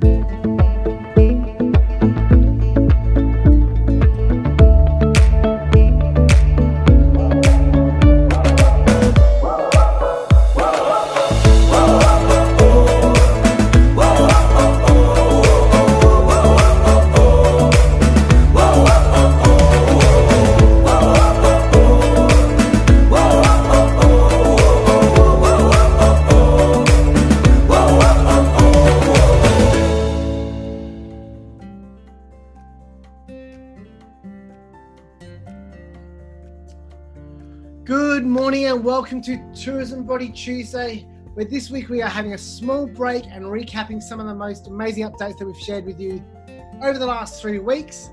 Good morning and welcome to Tourism Body Tuesday, where this week we are having a small break and recapping some of the most amazing updates that we've shared with you over the last three weeks,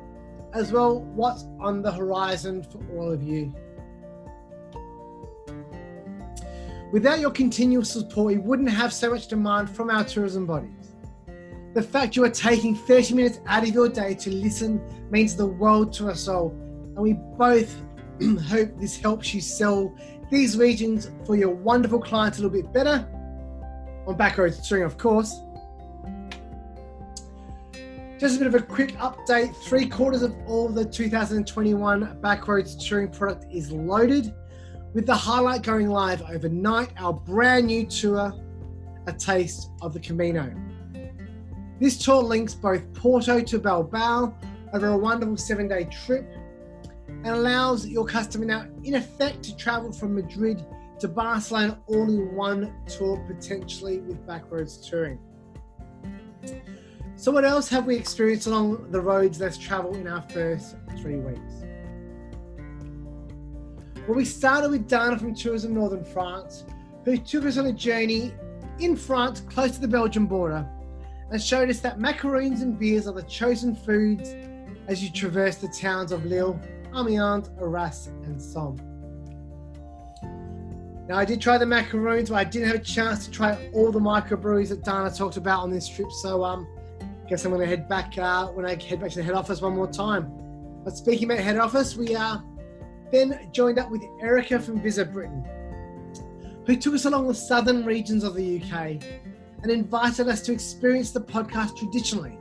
as well what's on the horizon for all of you. Without your continual support, we wouldn't have so much demand from our tourism bodies. The fact you are taking 30 minutes out of your day to listen means the world to us all, and we both hope this helps you sell these regions for your wonderful clients a little bit better on Backroads Touring, of course. Just a bit of a quick update. Three quarters of all the 2021 Backroads Touring product is loaded, with the highlight going live overnight, our brand new tour, A Taste of the Camino. This tour links both Porto to Bilbao over a wonderful seven day trip and allows your customer now, in effect, to travel from Madrid to Barcelona all in one tour, potentially with Backroads Touring. So, what else have we experienced along the roads less travel in our first three weeks? Well, we started with Dana from Tourism Northern France, who took us on a journey in France, close to the Belgian border, and showed us that macaroons and beers are the chosen foods as you traverse the towns of Lille Amiens, Arras, and Somme. Now, I did try the macaroons, but I didn't have a chance to try all the microbreweries that Dana talked about on this trip. So, um, guess I'm going to head back uh, when I head back to the head office one more time. But speaking about head office, we are then joined up with Erica from Visit Britain, who took us along the southern regions of the UK and invited us to experience the podcast traditionally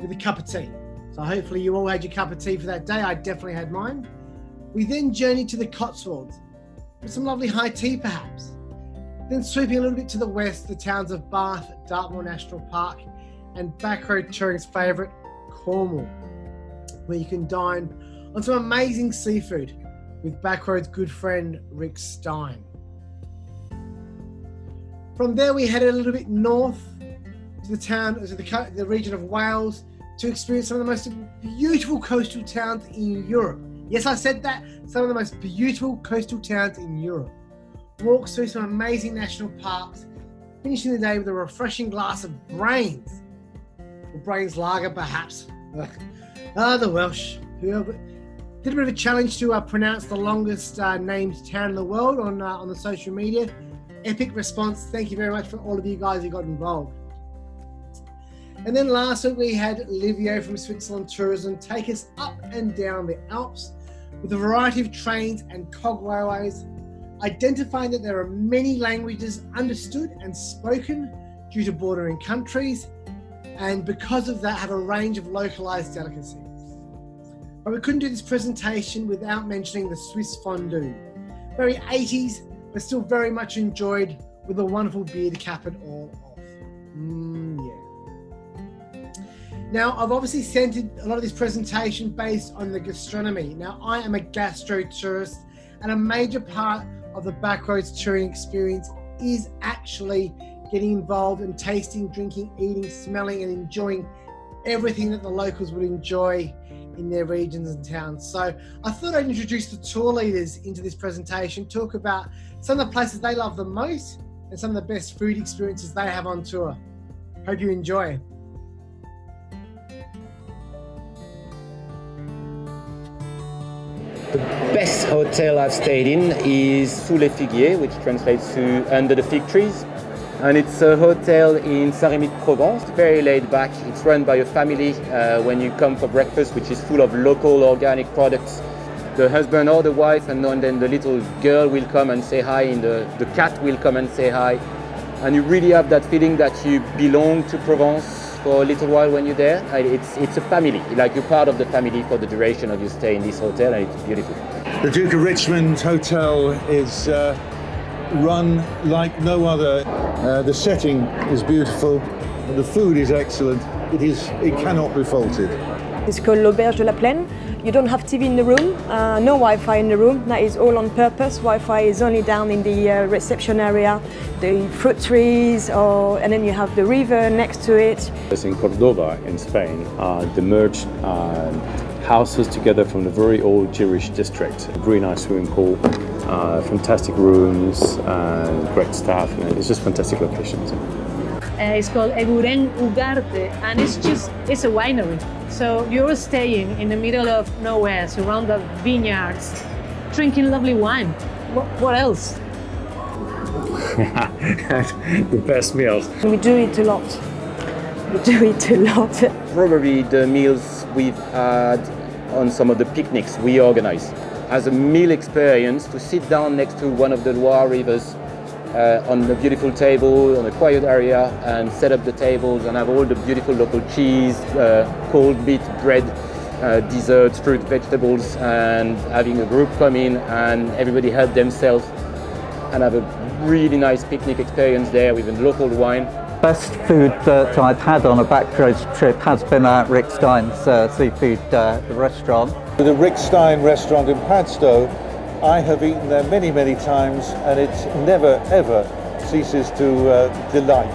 with a cup of tea. So hopefully you all had your cup of tea for that day. I definitely had mine. We then journeyed to the Cotswolds with some lovely high tea perhaps. Then sweeping a little bit to the west, the towns of Bath, Dartmoor National Park, and Backroad Touring's favourite, Cornwall, where you can dine on some amazing seafood with Backroad's good friend Rick Stein. From there, we headed a little bit north to the town, to the, the region of Wales, to experience some of the most beautiful coastal towns in Europe. Yes, I said that. Some of the most beautiful coastal towns in Europe. Walks through some amazing national parks, finishing the day with a refreshing glass of Brains. Or Brains Lager, perhaps. ah, the Welsh. Did a bit of a challenge to uh, pronounce the longest uh, named town in the world on uh, on the social media. Epic response. Thank you very much for all of you guys who got involved. And then last week we had Livio from Switzerland Tourism take us up and down the Alps with a variety of trains and cog railways, identifying that there are many languages understood and spoken due to bordering countries, and because of that, have a range of localized delicacies. But we couldn't do this presentation without mentioning the Swiss fondue. Very 80s, but still very much enjoyed with a wonderful beer to cap it all. Now, I've obviously centered a lot of this presentation based on the gastronomy. Now, I am a gastro tourist, and a major part of the Backroads touring experience is actually getting involved and tasting, drinking, eating, smelling, and enjoying everything that the locals would enjoy in their regions and towns. So I thought I'd introduce the tour leaders into this presentation, talk about some of the places they love the most and some of the best food experiences they have on tour. Hope you enjoy. The best hotel I've stayed in is Sous les Figuiers, which translates to Under the Fig Trees. And it's a hotel in Saint-Rémy-de-Provence, very laid back. It's run by a family uh, when you come for breakfast, which is full of local organic products. The husband or the wife, and then the little girl will come and say hi, and the, the cat will come and say hi. And you really have that feeling that you belong to Provence. For a little while when you're there. It's, it's a family, like you're part of the family for the duration of your stay in this hotel, and it's beautiful. The Duke of Richmond Hotel is uh, run like no other. Uh, the setting is beautiful, the food is excellent. It is, it cannot be faulted. It's called l'Auberge de la Plaine. You don't have TV in the room, uh, no Wi-Fi in the room. That is all on purpose. Wi-Fi is only down in the uh, reception area, the fruit trees, or, and then you have the river next to it. It's in Cordoba, in Spain. Uh, they merged uh, houses together from the very old Jewish district. A very nice swimming pool, uh, fantastic rooms, and great staff. And it's just fantastic locations. Uh, it's called Eguren Ugarte, and it's just it's a winery. So you're staying in the middle of nowhere, surrounded by vineyards, drinking lovely wine. What, what else? the best meals. We do eat a lot. We do eat a lot. Probably the meals we've had on some of the picnics we organize. As a meal experience, to sit down next to one of the Loire rivers uh, on a beautiful table, on a quiet area, and set up the tables and have all the beautiful local cheese, uh, cold meat, bread, uh, desserts, fruit, vegetables, and having a group come in and everybody help themselves and have a really nice picnic experience there with a local wine. Best food that I've had on a backroads trip has been at Rick Stein's uh, seafood uh, restaurant. The Rick Stein restaurant in Padstow I have eaten there many, many times and it never ever ceases to uh, delight.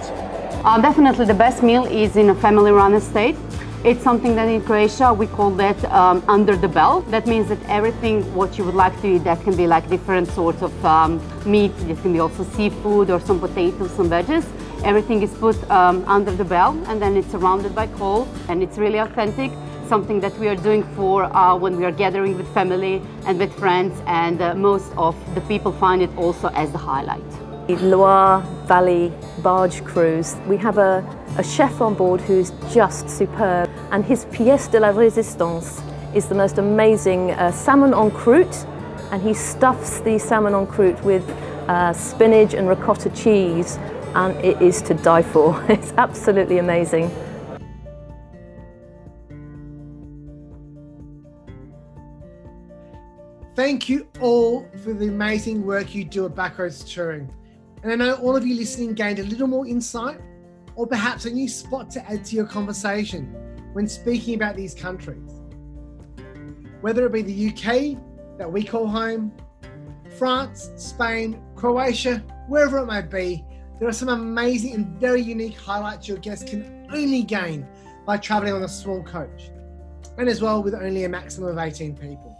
Uh, definitely the best meal is in a family run estate. It's something that in Croatia we call that um, under the bell. That means that everything what you would like to eat, that can be like different sorts of um, meat, it can be also seafood or some potatoes, some veggies. Everything is put um, under the bell and then it's surrounded by coal and it's really authentic something that we are doing for uh, when we are gathering with family and with friends and uh, most of the people find it also as the highlight. Loire Valley barge cruise. We have a, a chef on board who's just superb and his pièce de la résistance is the most amazing uh, salmon en croûte and he stuffs the salmon en croûte with uh, spinach and ricotta cheese and it is to die for. It's absolutely amazing. Thank you all for the amazing work you do at Backroads Touring. And I know all of you listening gained a little more insight or perhaps a new spot to add to your conversation when speaking about these countries. Whether it be the UK, that we call home, France, Spain, Croatia, wherever it may be, there are some amazing and very unique highlights your guests can only gain by traveling on a small coach, and as well with only a maximum of 18 people.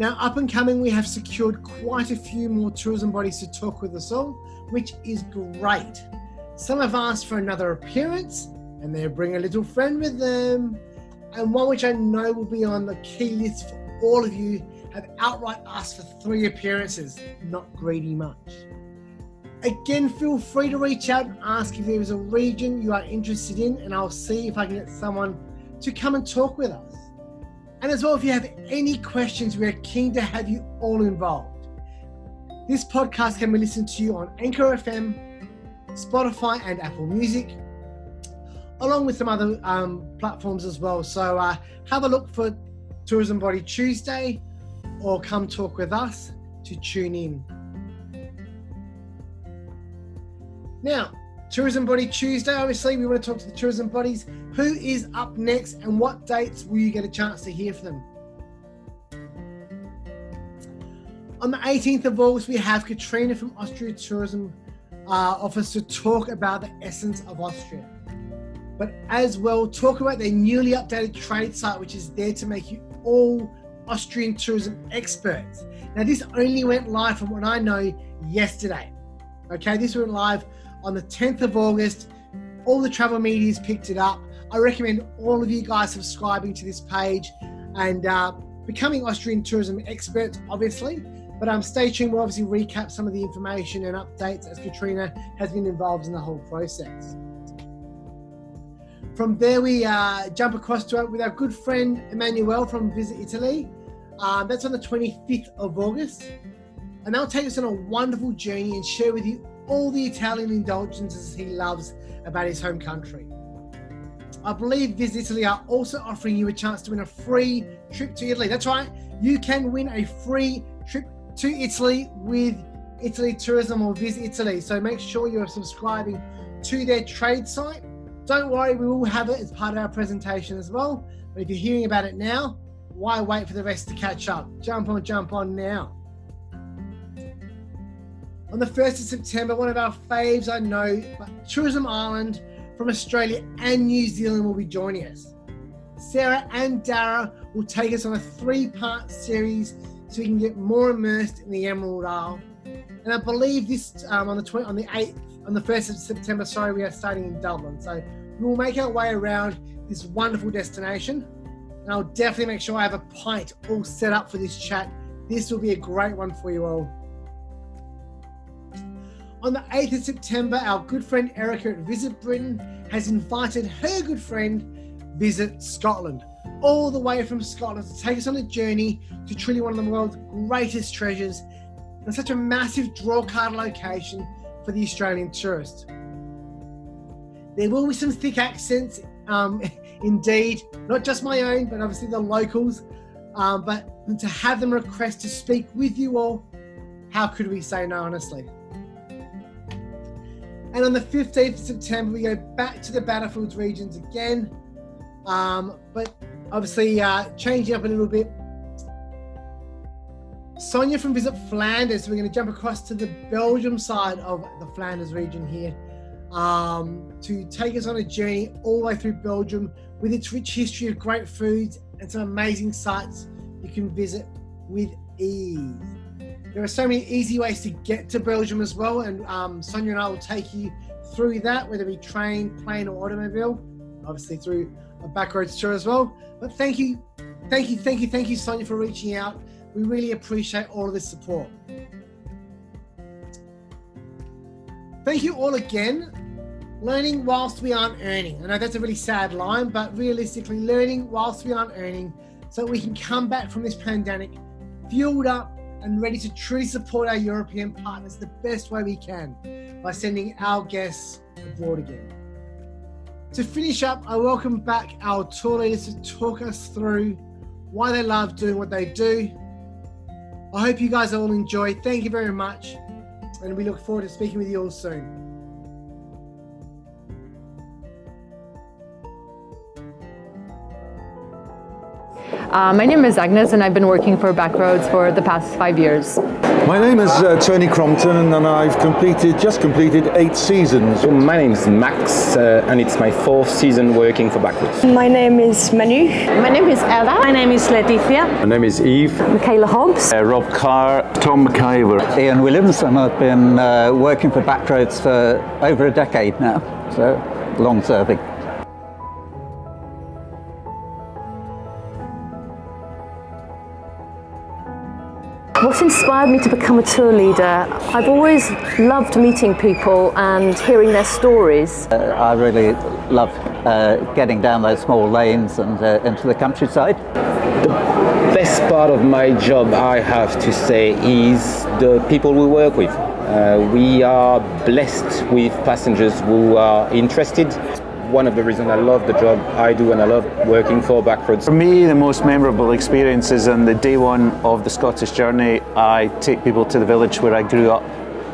Now, up and coming, we have secured quite a few more tourism bodies to talk with us all, which is great. Some have asked for another appearance, and they bring a little friend with them. And one which I know will be on the key list for all of you have outright asked for three appearances, not greedy much. Again, feel free to reach out and ask if there is a region you are interested in, and I'll see if I can get someone to come and talk with us. And as well, if you have any questions, we are keen to have you all involved. This podcast can be listened to on Anchor FM, Spotify, and Apple Music, along with some other um, platforms as well. So uh, have a look for Tourism Body Tuesday or come talk with us to tune in. Now, Tourism Body Tuesday, obviously, we want to talk to the tourism bodies. Who is up next and what dates will you get a chance to hear from them? On the 18th of August, we have Katrina from Austria Tourism uh, Office to talk about the essence of Austria. But as well, talk about their newly updated trade site, which is there to make you all Austrian tourism experts. Now, this only went live from what I know yesterday. Okay, this went live on the 10th of August. All the travel media's picked it up. I recommend all of you guys subscribing to this page and uh, becoming Austrian tourism experts, obviously. But um, stay tuned. We'll obviously recap some of the information and updates as Katrina has been involved in the whole process. From there, we uh, jump across to it with our good friend Emmanuel from Visit Italy. Um, that's on the 25th of August. And they'll take us on a wonderful journey and share with you all the Italian indulgences he loves about his home country. I believe Visit Italy are also offering you a chance to win a free trip to Italy. That's right, you can win a free trip to Italy with Italy Tourism or Visit Italy. So make sure you're subscribing to their trade site. Don't worry, we will have it as part of our presentation as well. But if you're hearing about it now, why wait for the rest to catch up? Jump on, jump on now. On the 1st of September, one of our faves I know, Tourism Ireland from Australia and New Zealand will be joining us. Sarah and Dara will take us on a three part series so we can get more immersed in the Emerald Isle. And I believe this um, on the 20, on the 8th, on the 1st of September, sorry, we are starting in Dublin. So we will make our way around this wonderful destination. And I'll definitely make sure I have a pint all set up for this chat. This will be a great one for you all. On the 8th of September, our good friend Erica at Visit Britain has invited her good friend Visit Scotland, all the way from Scotland to take us on a journey to truly one of the world's greatest treasures and such a massive draw card location for the Australian tourist. There will be some thick accents, um, indeed, not just my own, but obviously the locals. Um, but to have them request to speak with you all, how could we say no, honestly? And on the 15th of September, we go back to the Battlefields regions again, um, but obviously uh, changing up a little bit. Sonia from Visit Flanders, we're going to jump across to the Belgium side of the Flanders region here um, to take us on a journey all the way through Belgium with its rich history of great foods and some amazing sites you can visit with ease. There are so many easy ways to get to Belgium as well, and um, Sonia and I will take you through that, whether it be train, plane, or automobile, obviously through a backroads tour as well. But thank you, thank you, thank you, thank you, Sonia, for reaching out. We really appreciate all of this support. Thank you all again. Learning whilst we aren't earning. I know that's a really sad line, but realistically, learning whilst we aren't earning so we can come back from this pandemic fueled up and ready to truly support our European partners the best way we can by sending our guests abroad again. To finish up, I welcome back our tour leaders to talk us through why they love doing what they do. I hope you guys all enjoy. Thank you very much, and we look forward to speaking with you all soon. Uh, my name is Agnes, and I've been working for Backroads for the past five years. My name is uh, Tony Crompton, and I've completed just completed eight seasons. So my name is Max, uh, and it's my fourth season working for Backroads. My name is Manu. My name is Ella. My name is Leticia. My name is Eve. Michaela Hobbs. Uh, Rob Carr. Tom McIver. Ian Williams, and I've been uh, working for Backroads for over a decade now, so long serving. What inspired me to become a tour leader? I've always loved meeting people and hearing their stories. Uh, I really love uh, getting down those small lanes and uh, into the countryside. The best part of my job, I have to say, is the people we work with. Uh, we are blessed with passengers who are interested one of the reasons I love the job I do and I love working for Backroads. For me, the most memorable experience is on the day one of the Scottish journey. I take people to the village where I grew up.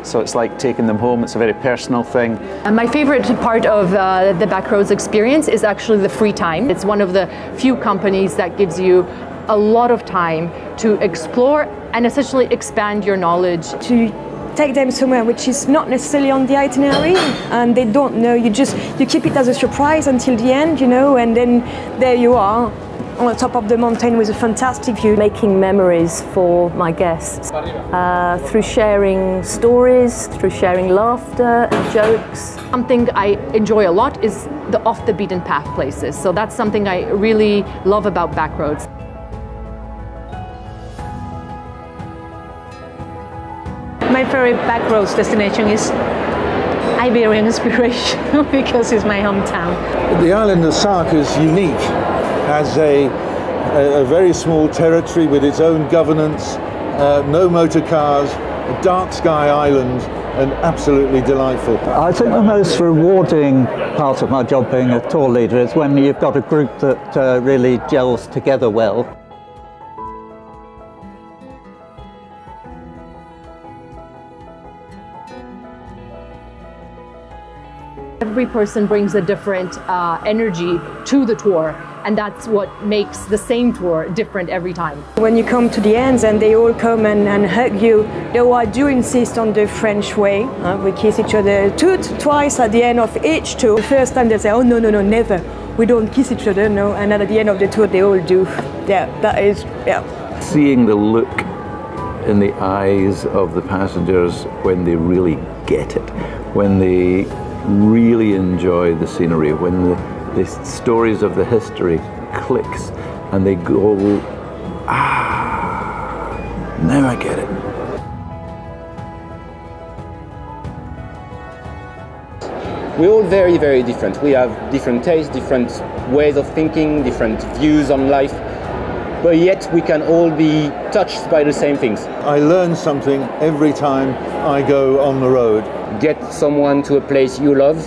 So it's like taking them home. It's a very personal thing. And my favorite part of uh, the Backroads experience is actually the free time. It's one of the few companies that gives you a lot of time to explore and essentially expand your knowledge. To take them somewhere which is not necessarily on the itinerary and they don't know. You just you keep it as a surprise until the end you know and then there you are on the top of the mountain with a fantastic view. Making memories for my guests. Uh, through sharing stories through sharing laughter and jokes. Something i enjoy a lot is the off the beaten path places. So that's something i really love about backroads My favorite backroads destination is Iberian Inspiration because it's my hometown. The island of Sark is unique as a, a, a very small territory with its own governance, uh, no motor cars, a dark sky island, and absolutely delightful. I think the most rewarding part of my job being a tour leader is when you've got a group that uh, really gels together well. Every person brings a different uh, energy to the tour, and that's what makes the same tour different every time. When you come to the ends and they all come and, and hug you, though I do insist on the French way. Uh, we kiss each other two, twice at the end of each tour. The first time they say, oh no, no, no, never. We don't kiss each other, no. And at the end of the tour, they all do. Yeah, that is, yeah. Seeing the look in the eyes of the passengers when they really get it, when they really enjoy the scenery, when the, the stories of the history clicks and they go, ah, now I get it. We're all very, very different. We have different tastes, different ways of thinking, different views on life, but yet we can all be touched by the same things. I learn something every time I go on the road. Get someone to a place you love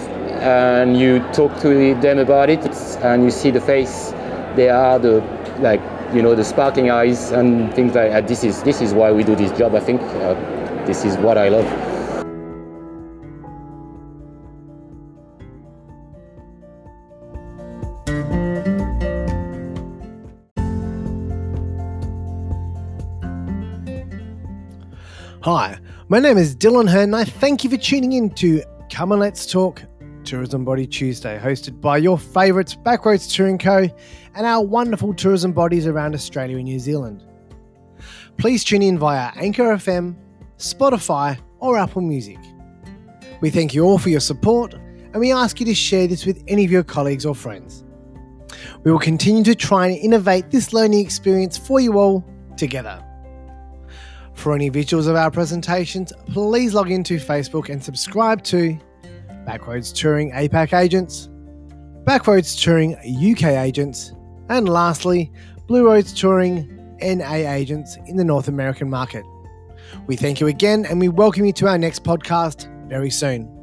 and you talk to them about it and you see the face they are the like you know the sparkling eyes and things like that this is this is why we do this job i think uh, this is what i love Hi, my name is Dylan Hearn, and I thank you for tuning in to Come and Let's Talk Tourism Body Tuesday, hosted by your favourites, Backroads Touring Co. and our wonderful tourism bodies around Australia and New Zealand. Please tune in via Anchor FM, Spotify, or Apple Music. We thank you all for your support, and we ask you to share this with any of your colleagues or friends. We will continue to try and innovate this learning experience for you all together. For any visuals of our presentations, please log into Facebook and subscribe to Backroads Touring APAC Agents, Backroads Touring UK Agents, and lastly, Blue Roads Touring NA Agents in the North American market. We thank you again and we welcome you to our next podcast very soon.